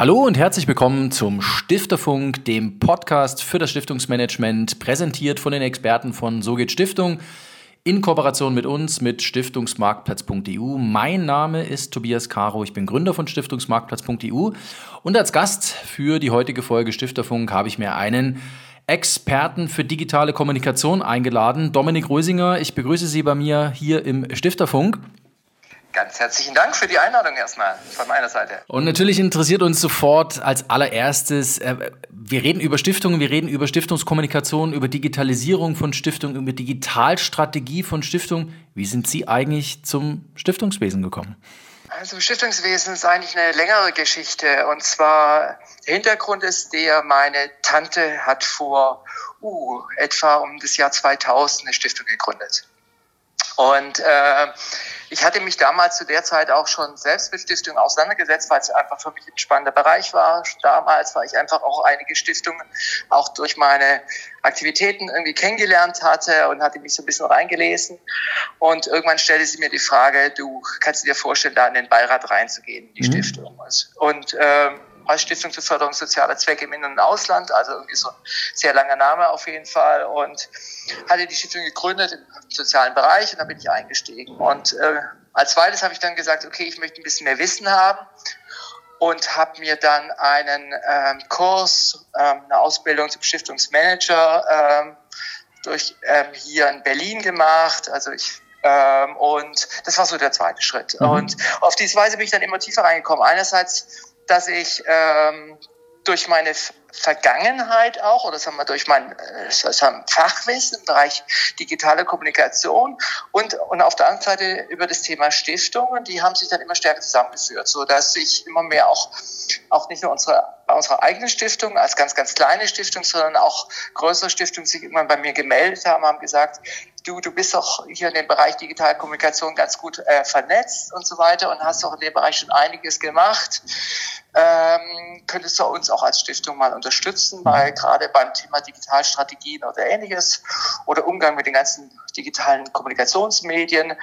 Hallo und herzlich willkommen zum Stifterfunk, dem Podcast für das Stiftungsmanagement, präsentiert von den Experten von So geht Stiftung in Kooperation mit uns, mit Stiftungsmarktplatz.eu. Mein Name ist Tobias Caro, ich bin Gründer von Stiftungsmarktplatz.eu und als Gast für die heutige Folge Stifterfunk habe ich mir einen Experten für digitale Kommunikation eingeladen, Dominik Rösinger. Ich begrüße Sie bei mir hier im Stifterfunk. Ganz herzlichen Dank für die Einladung erstmal von meiner Seite. Und natürlich interessiert uns sofort als allererstes, äh, wir reden über Stiftungen, wir reden über Stiftungskommunikation, über Digitalisierung von Stiftungen, über Digitalstrategie von Stiftungen. Wie sind Sie eigentlich zum Stiftungswesen gekommen? Also Stiftungswesen ist eigentlich eine längere Geschichte. Und zwar, der Hintergrund ist der, meine Tante hat vor uh, etwa um das Jahr 2000 eine Stiftung gegründet. Und äh, ich hatte mich damals zu der Zeit auch schon selbst mit Stiftungen auseinandergesetzt, weil es einfach für mich ein spannender Bereich war. Damals, weil ich einfach auch einige Stiftungen auch durch meine Aktivitäten irgendwie kennengelernt hatte und hatte mich so ein bisschen reingelesen. Und irgendwann stellte sie mir die Frage, du kannst dir vorstellen, da in den Beirat reinzugehen, in die mhm. Stiftung. Und ähm, als Stiftung zur Förderung sozialer Zwecke im In- und Ausland, also irgendwie so ein sehr langer Name auf jeden Fall und hatte die Stiftung gegründet im sozialen Bereich und da bin ich eingestiegen. Und äh, als zweites habe ich dann gesagt, okay, ich möchte ein bisschen mehr Wissen haben und habe mir dann einen ähm, Kurs, ähm, eine Ausbildung zum Stiftungsmanager ähm, durch ähm, hier in Berlin gemacht. Also ich ähm, und das war so der zweite Schritt. Mhm. Und auf diese Weise bin ich dann immer tiefer reingekommen. Einerseits dass ich ähm, durch meine Vergangenheit auch oder sagen wir durch mein äh, sagen, Fachwissen im Bereich digitale Kommunikation und, und auf der anderen Seite über das Thema Stiftungen, die haben sich dann immer stärker zusammengeführt, so dass sich immer mehr auch, auch nicht nur unsere, unsere eigene Stiftung als ganz, ganz kleine Stiftung, sondern auch größere Stiftungen sich irgendwann bei mir gemeldet haben, haben gesagt, du, du bist doch hier in dem Bereich digitale Kommunikation ganz gut äh, vernetzt und so weiter und hast auch in dem Bereich schon einiges gemacht ähm, könntest du uns auch als Stiftung mal unterstützen, weil gerade beim Thema Digitalstrategien oder ähnliches oder Umgang mit den ganzen digitalen Kommunikationsmedien.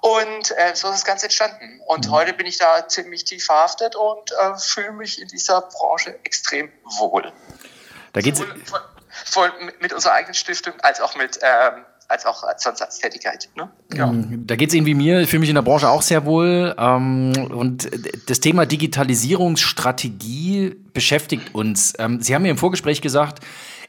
Und äh, so ist das Ganze entstanden. Und mhm. heute bin ich da ziemlich tief verhaftet und äh, fühle mich in dieser Branche extrem wohl. Da geht's Sowohl mit unserer eigenen Stiftung als auch mit ähm, als auch als Sonst Ne? Ähm, da geht es Ihnen wie mir. Ich fühle mich in der Branche auch sehr wohl. Ähm, und das Thema Digitalisierungsstrategie beschäftigt uns. Ähm, Sie haben mir im Vorgespräch gesagt,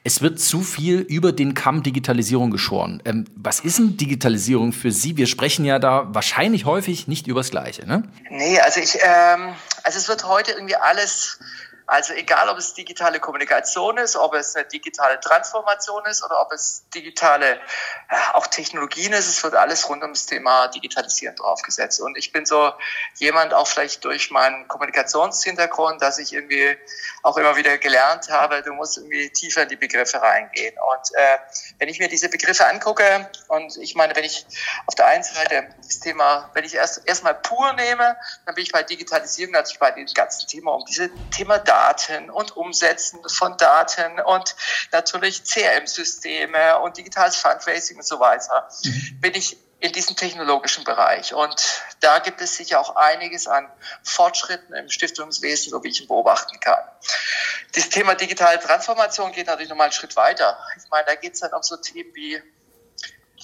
es wird zu viel über den Kamm Digitalisierung geschoren. was ist denn Digitalisierung für Sie? Wir sprechen ja da wahrscheinlich häufig nicht übers Gleiche, ne? Nee, also ich, ähm, also es wird heute irgendwie alles also egal, ob es digitale Kommunikation ist, ob es eine digitale Transformation ist oder ob es digitale auch Technologien ist, es wird alles rund ums Thema Digitalisieren draufgesetzt. Und ich bin so jemand auch vielleicht durch meinen Kommunikationshintergrund, dass ich irgendwie auch immer wieder gelernt habe, du musst irgendwie tiefer in die Begriffe reingehen. Und äh, wenn ich mir diese Begriffe angucke und ich meine, wenn ich auf der einen Seite das Thema, wenn ich erst erstmal pur nehme, dann bin ich bei Digitalisierung, also ich bei dem ganzen Thema um diese Thema Daten und Umsetzen von Daten und natürlich CRM-Systeme und digitales Fundraising und so weiter, mhm. bin ich in diesem technologischen Bereich. Und da gibt es sicher auch einiges an Fortschritten im Stiftungswesen, so wie ich ihn beobachten kann. Das Thema digitale Transformation geht natürlich nochmal einen Schritt weiter. Ich meine, da geht es dann um so Themen wie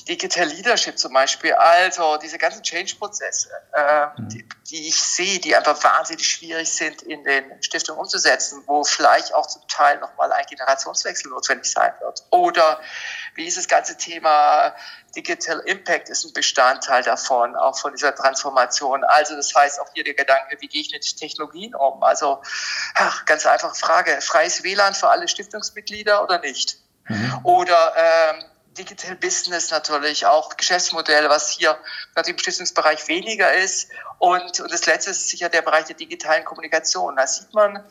Digital Leadership zum Beispiel, also diese ganzen Change-Prozesse, äh, mhm. die, die, ich sehe, die einfach wahnsinnig schwierig sind in den Stiftungen umzusetzen, wo vielleicht auch zum Teil nochmal ein Generationswechsel notwendig sein wird. Oder wie ist das ganze Thema Digital Impact ist ein Bestandteil davon, auch von dieser Transformation. Also das heißt auch hier der Gedanke, wie gehe ich mit Technologien um? Also ach, ganz einfache Frage, freies WLAN für alle Stiftungsmitglieder oder nicht? Mhm. Oder ähm, Digital Business natürlich, auch Geschäftsmodelle, was hier natürlich im Stiftungsbereich weniger ist. Und, und das letzte ist sicher der Bereich der digitalen Kommunikation. Da sieht man,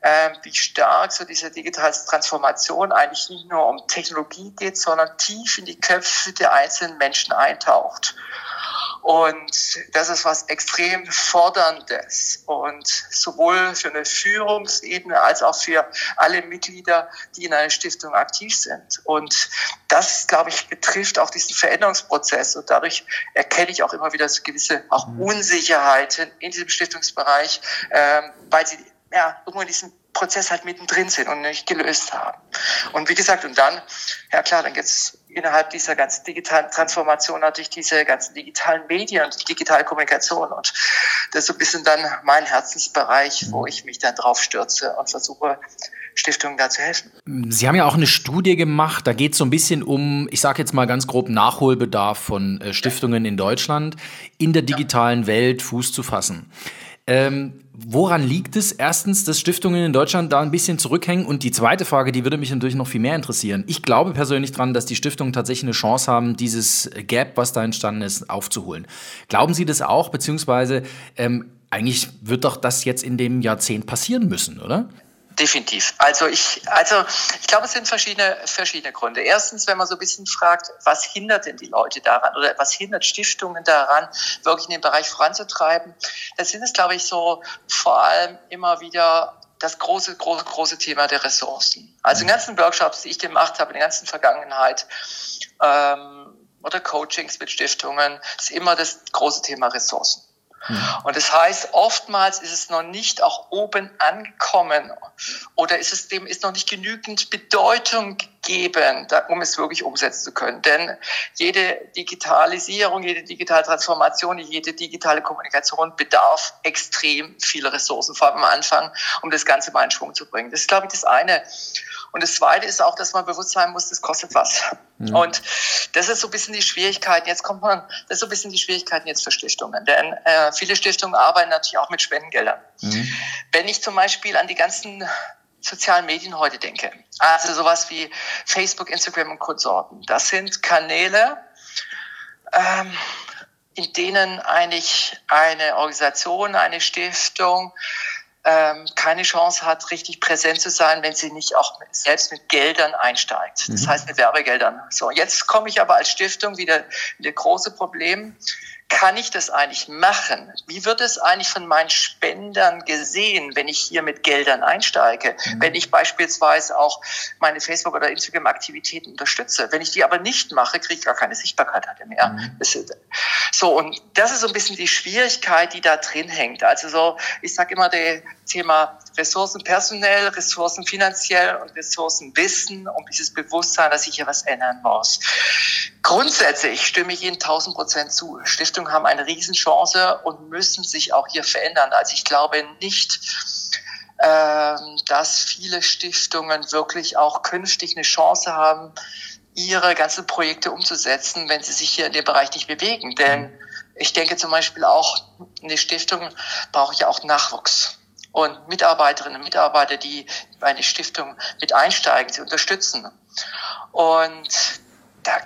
äh, wie stark so diese digitale Transformation eigentlich nicht nur um Technologie geht, sondern tief in die Köpfe der einzelnen Menschen eintaucht. Und das ist was extrem Forderndes und sowohl für eine Führungsebene als auch für alle Mitglieder, die in einer Stiftung aktiv sind. Und das, glaube ich, betrifft auch diesen Veränderungsprozess und dadurch erkenne ich auch immer wieder so gewisse auch mhm. Unsicherheiten in diesem Stiftungsbereich, ähm, weil sie ja, irgendwo in diesem Prozess halt mittendrin sind und nicht gelöst haben. Und wie gesagt, und dann, ja klar, dann geht's innerhalb dieser ganzen digitalen Transformation natürlich diese ganzen digitalen Medien und die digitale Kommunikation. Und das ist so ein bisschen dann mein Herzensbereich, wo ich mich dann drauf stürze und versuche, Stiftungen da zu helfen. Sie haben ja auch eine Studie gemacht, da geht es so ein bisschen um, ich sage jetzt mal ganz grob, Nachholbedarf von äh, Stiftungen in Deutschland, in der digitalen Welt Fuß zu fassen. Ähm, woran liegt es erstens, dass Stiftungen in Deutschland da ein bisschen zurückhängen? Und die zweite Frage, die würde mich natürlich noch viel mehr interessieren. Ich glaube persönlich daran, dass die Stiftungen tatsächlich eine Chance haben, dieses Gap, was da entstanden ist, aufzuholen. Glauben Sie das auch? Beziehungsweise ähm, eigentlich wird doch das jetzt in dem Jahrzehnt passieren müssen, oder? Definitiv. Also ich, also ich glaube, es sind verschiedene, verschiedene Gründe. Erstens, wenn man so ein bisschen fragt, was hindert denn die Leute daran oder was hindert Stiftungen daran, wirklich in den Bereich voranzutreiben, dann sind es, glaube ich, so vor allem immer wieder das große, große, große Thema der Ressourcen. Also in den ganzen Workshops, die ich gemacht habe, in der ganzen Vergangenheit, ähm, oder Coachings mit Stiftungen, ist immer das große Thema Ressourcen. Mhm. Und das heißt, oftmals ist es noch nicht auch oben angekommen oder ist es dem ist noch nicht genügend Bedeutung gegeben, um es wirklich umsetzen zu können. Denn jede Digitalisierung, jede digitale Transformation, jede digitale Kommunikation bedarf extrem viele Ressourcen, vor allem am Anfang, um das Ganze mal in Schwung zu bringen. Das ist, glaube ich, das eine. Und das Zweite ist auch, dass man bewusst sein muss, das kostet was. Mhm. Und das ist so ein bisschen die Schwierigkeiten. Jetzt kommt man, das ist so ein bisschen die Schwierigkeiten jetzt für Stiftungen. Denn äh, viele Stiftungen arbeiten natürlich auch mit Spendengeldern. Mhm. Wenn ich zum Beispiel an die ganzen sozialen Medien heute denke, also sowas wie Facebook, Instagram und Konsorten, das sind Kanäle, ähm, in denen eigentlich eine Organisation, eine Stiftung ähm, keine Chance hat, richtig präsent zu sein, wenn sie nicht auch selbst mit Geldern einsteigt. Das mhm. heißt mit Werbegeldern. So, jetzt komme ich aber als Stiftung wieder in das große Problem kann ich das eigentlich machen? Wie wird es eigentlich von meinen Spendern gesehen, wenn ich hier mit Geldern einsteige? Mhm. Wenn ich beispielsweise auch meine Facebook- oder Instagram-Aktivitäten unterstütze. Wenn ich die aber nicht mache, kriege ich gar keine Sichtbarkeit mehr. Mhm. So, und das ist so ein bisschen die Schwierigkeit, die da drin hängt. Also so, ich sage immer, der Thema Ressourcen personell, Ressourcen finanziell und Ressourcen Wissen, um dieses Bewusstsein, dass ich hier was ändern muss. Grundsätzlich stimme ich Ihnen 1000 Prozent zu. Stiftungen haben eine Riesenchance und müssen sich auch hier verändern. Also ich glaube nicht, ähm, dass viele Stiftungen wirklich auch künftig eine Chance haben, ihre ganzen Projekte umzusetzen, wenn sie sich hier in dem Bereich nicht bewegen. Denn ich denke zum Beispiel auch, eine Stiftung braucht ja auch Nachwuchs und Mitarbeiterinnen und Mitarbeiter, die bei einer Stiftung mit einsteigen, sie unterstützen. Und da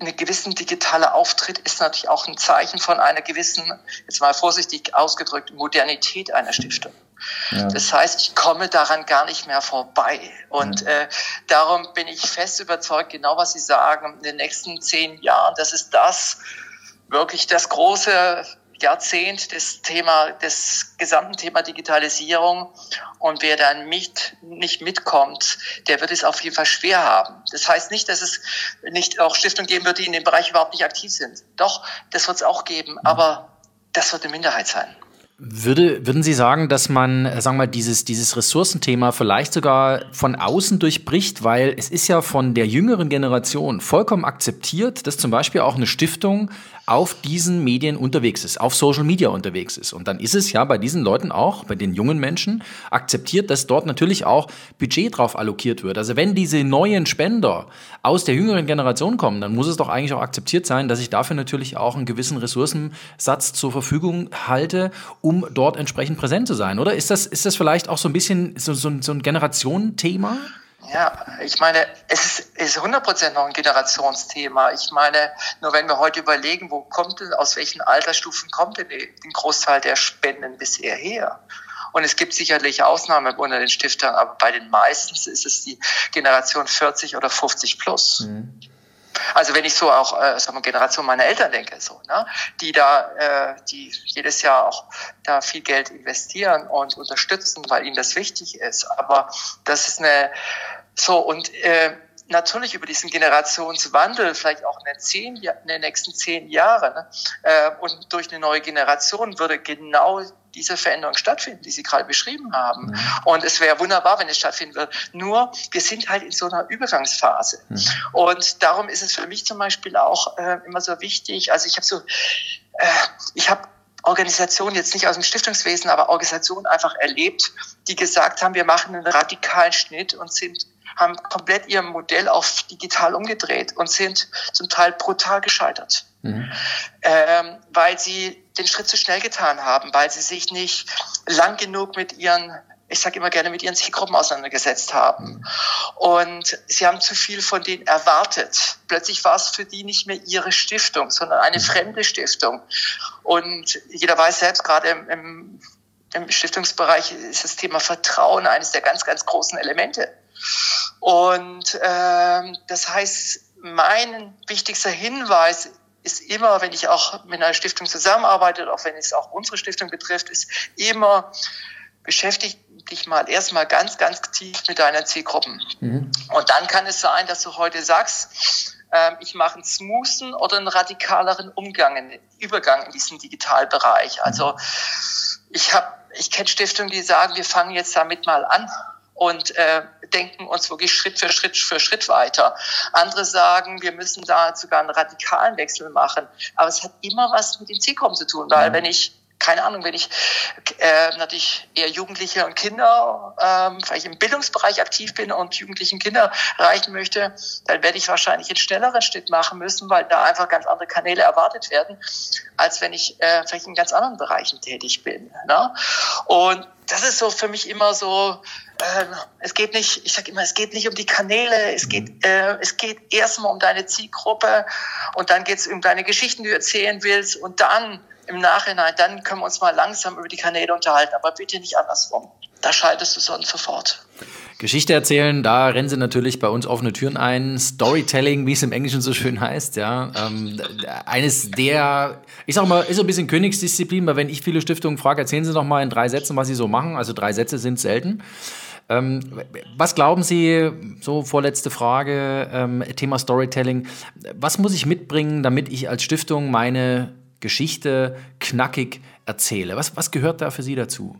eine gewissen digitale Auftritt ist natürlich auch ein Zeichen von einer gewissen, jetzt mal vorsichtig ausgedrückt, Modernität einer Stiftung. Ja. Das heißt, ich komme daran gar nicht mehr vorbei. Und ja. äh, darum bin ich fest überzeugt, genau was Sie sagen, in den nächsten zehn Jahren, das ist das wirklich das große Jahrzehnt das Thema, das gesamten Thema Digitalisierung. Und wer dann mit, nicht mitkommt, der wird es auf jeden Fall schwer haben. Das heißt nicht, dass es nicht auch Stiftungen geben wird, die in dem Bereich überhaupt nicht aktiv sind. Doch, das wird es auch geben, aber das wird eine Minderheit sein. Würde, würden Sie sagen, dass man, äh, sagen wir mal, dieses, dieses Ressourcenthema vielleicht sogar von außen durchbricht, weil es ist ja von der jüngeren Generation vollkommen akzeptiert, dass zum Beispiel auch eine Stiftung auf diesen Medien unterwegs ist, auf Social Media unterwegs ist. Und dann ist es ja bei diesen Leuten auch, bei den jungen Menschen, akzeptiert, dass dort natürlich auch Budget drauf allokiert wird. Also wenn diese neuen Spender aus der jüngeren Generation kommen, dann muss es doch eigentlich auch akzeptiert sein, dass ich dafür natürlich auch einen gewissen Ressourcensatz zur Verfügung halte, um dort entsprechend präsent zu sein, oder? Ist das, ist das vielleicht auch so ein bisschen so, so, so ein Generationenthema? Ja, ich meine, es ist, ist 100% noch ein Generationsthema. Ich meine, nur wenn wir heute überlegen, wo kommt denn, aus welchen Altersstufen kommt denn den Großteil der Spenden bisher her? Und es gibt sicherlich Ausnahmen unter den Stiftern, aber bei den meisten ist es die Generation 40 oder 50 plus. Mhm. Also wenn ich so auch, äh, sagen wir, Generation meiner Eltern denke, so, ne, die da, äh, die jedes Jahr auch da viel Geld investieren und unterstützen, weil ihnen das wichtig ist. Aber das ist eine, so und äh, natürlich über diesen Generationswandel, vielleicht auch in den, zehn, in den nächsten zehn Jahren äh, und durch eine neue Generation würde genau diese Veränderungen stattfinden, die Sie gerade beschrieben haben. Mhm. Und es wäre wunderbar, wenn es stattfinden würde. Nur, wir sind halt in so einer Übergangsphase. Mhm. Und darum ist es für mich zum Beispiel auch äh, immer so wichtig, also ich habe so, äh, ich habe Organisationen, jetzt nicht aus dem Stiftungswesen, aber Organisationen einfach erlebt, die gesagt haben, wir machen einen radikalen Schnitt und sind haben komplett ihr Modell auf digital umgedreht und sind zum Teil brutal gescheitert. Mhm. Ähm, weil sie den Schritt zu schnell getan haben, weil sie sich nicht lang genug mit ihren ich sage immer gerne, mit ihren Zielgruppen auseinandergesetzt haben. Und sie haben zu viel von denen erwartet. Plötzlich war es für die nicht mehr ihre Stiftung, sondern eine fremde Stiftung. Und jeder weiß selbst, gerade im, im, im Stiftungsbereich ist das Thema Vertrauen eines der ganz, ganz großen Elemente. Und ähm, das heißt, mein wichtigster Hinweis ist immer, wenn ich auch mit einer Stiftung zusammenarbeite, auch wenn es auch unsere Stiftung betrifft, ist immer, beschäftigt dich mal erstmal ganz, ganz tief mit deinen Zielgruppen. Mhm. Und dann kann es sein, dass du heute sagst, äh, ich mache einen smoothen oder einen radikaleren Umgang, einen Übergang in diesen Digitalbereich. Also ich habe, ich kenne Stiftungen, die sagen, wir fangen jetzt damit mal an und äh, denken uns wirklich Schritt für Schritt für Schritt weiter. Andere sagen, wir müssen da sogar einen radikalen Wechsel machen. Aber es hat immer was mit den Zielgruppen zu tun, weil mhm. wenn ich keine Ahnung, wenn ich äh, natürlich eher Jugendliche und Kinder, ähm, vielleicht im Bildungsbereich aktiv bin und Jugendlichen Kinder erreichen möchte, dann werde ich wahrscheinlich einen schnelleren Schnitt machen müssen, weil da einfach ganz andere Kanäle erwartet werden, als wenn ich äh, vielleicht in ganz anderen Bereichen tätig bin. Ne? Und das ist so für mich immer so, äh, es geht nicht, ich sage immer, es geht nicht um die Kanäle, es geht, äh, es geht erstmal um deine Zielgruppe und dann geht es um deine Geschichten, die du erzählen willst und dann im Nachhinein, dann können wir uns mal langsam über die Kanäle unterhalten, aber bitte nicht andersrum. Da schaltest du sonst sofort. Geschichte erzählen, da rennen sie natürlich bei uns offene Türen ein. Storytelling, wie es im Englischen so schön heißt, ja. Ähm, eines der, ich sag mal, ist so ein bisschen Königsdisziplin, weil wenn ich viele Stiftungen frage, erzählen Sie doch mal in drei Sätzen, was Sie so machen. Also drei Sätze sind selten. Ähm, was glauben Sie, so vorletzte Frage, ähm, Thema Storytelling, was muss ich mitbringen, damit ich als Stiftung meine Geschichte knackig erzähle? Was, was gehört da für Sie dazu?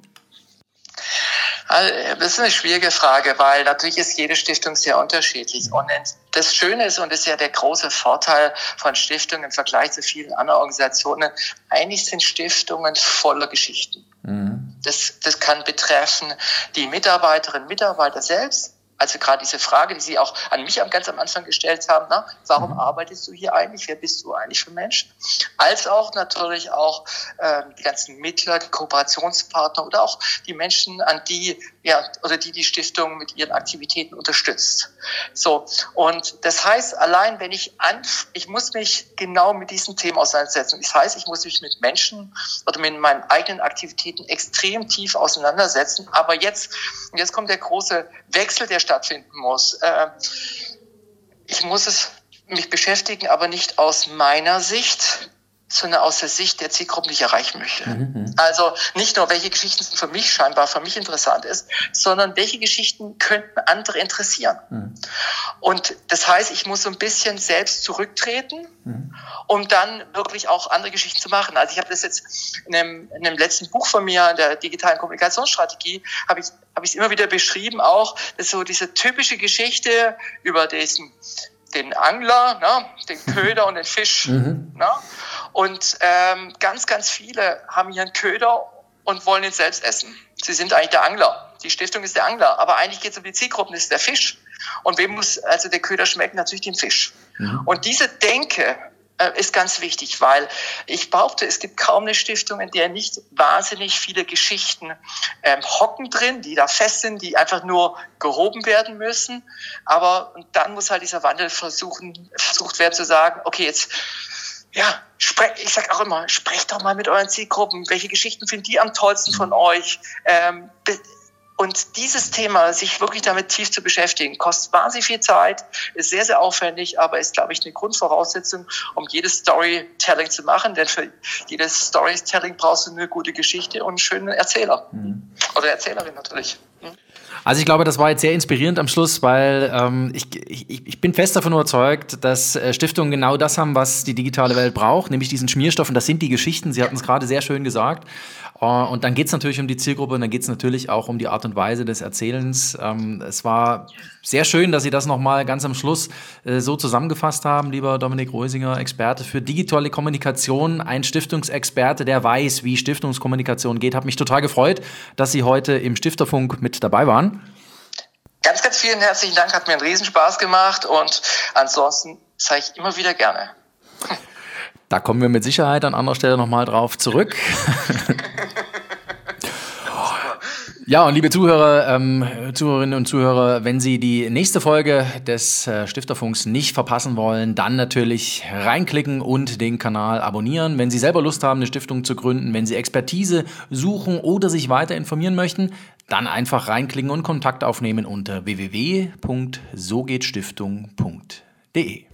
Also, das ist eine schwierige Frage, weil natürlich ist jede Stiftung sehr unterschiedlich. Und das Schöne ist, und das ist ja der große Vorteil von Stiftungen im Vergleich zu vielen anderen Organisationen, eigentlich sind Stiftungen voller Geschichten. Mhm. Das, das kann betreffen die Mitarbeiterinnen und Mitarbeiter selbst, also gerade diese Frage, die Sie auch an mich ganz am Anfang gestellt haben, na, warum mhm. arbeitest du hier eigentlich? Wer bist du eigentlich für Mensch? Als auch natürlich auch äh, die ganzen Mittler, die Kooperationspartner oder auch die Menschen, an die ja oder die die Stiftung mit ihren Aktivitäten unterstützt. So und das heißt, allein wenn ich an, ich muss mich genau mit diesen Themen auseinandersetzen. Das heißt, ich muss mich mit Menschen oder mit meinen eigenen Aktivitäten extrem tief auseinandersetzen. Aber jetzt jetzt kommt der große Wechsel, der stattfinden muss. Äh, ich muss es mich beschäftigen, aber nicht aus meiner Sicht, sondern aus der Sicht der Zielgruppen, die ich erreichen möchte. Mhm, mhm. Also nicht nur, welche Geschichten sind für mich scheinbar für mich interessant ist, sondern welche Geschichten könnten andere interessieren. Mhm. Und das heißt, ich muss so ein bisschen selbst zurücktreten, mhm. um dann wirklich auch andere Geschichten zu machen. Also ich habe das jetzt in einem, in einem letzten Buch von mir, der digitalen Kommunikationsstrategie, habe ich habe ich es immer wieder beschrieben, auch das so diese typische Geschichte über diesen den Angler, ne, den Köder und den Fisch. Mhm. Ne? Und ähm, ganz, ganz viele haben hier einen Köder und wollen ihn selbst essen. Sie sind eigentlich der Angler. Die Stiftung ist der Angler, aber eigentlich geht es um die Zielgruppen, das ist der Fisch. Und wem muss also der Köder schmecken? Natürlich dem Fisch. Mhm. Und diese Denke, äh, ist ganz wichtig, weil ich behaupte, es gibt kaum eine Stiftung, in der nicht wahnsinnig viele Geschichten ähm, hocken drin, die da fest sind, die einfach nur gehoben werden müssen. Aber dann muss halt dieser Wandel versuchen, versucht werden zu sagen, okay, jetzt ja, ich sag auch immer, sprecht doch mal mit euren Zielgruppen. Welche Geschichten finden die am tollsten von euch? Ähm, und dieses Thema, sich wirklich damit tief zu beschäftigen, kostet wahnsinnig viel Zeit, ist sehr, sehr aufwendig, aber ist, glaube ich, eine Grundvoraussetzung, um jedes Storytelling zu machen. Denn für jedes Storytelling brauchst du eine gute Geschichte und einen schönen Erzähler. Mhm. Oder Erzählerin natürlich. Also ich glaube, das war jetzt sehr inspirierend am Schluss, weil ähm, ich, ich, ich bin fest davon überzeugt, dass äh, Stiftungen genau das haben, was die digitale Welt braucht, nämlich diesen Schmierstoff. Und das sind die Geschichten. Sie hatten es gerade sehr schön gesagt. Äh, und dann geht es natürlich um die Zielgruppe und dann geht es natürlich auch um die Art und Weise des Erzählens. Ähm, es war sehr schön, dass Sie das nochmal ganz am Schluss äh, so zusammengefasst haben, lieber Dominik Rösinger, Experte für digitale Kommunikation, ein Stiftungsexperte, der weiß, wie Stiftungskommunikation geht. Hat mich total gefreut, dass Sie heute im Stifterfunk mit dabei waren. Ganz, ganz vielen herzlichen Dank, hat mir einen Riesenspaß gemacht und ansonsten zeige ich immer wieder gerne. Da kommen wir mit Sicherheit an anderer Stelle nochmal drauf zurück. Ja, und liebe Zuhörer, ähm, Zuhörerinnen und Zuhörer, wenn Sie die nächste Folge des äh, Stifterfunks nicht verpassen wollen, dann natürlich reinklicken und den Kanal abonnieren. Wenn Sie selber Lust haben, eine Stiftung zu gründen, wenn Sie Expertise suchen oder sich weiter informieren möchten, dann einfach reinklicken und Kontakt aufnehmen unter www.sogehtstiftung.de.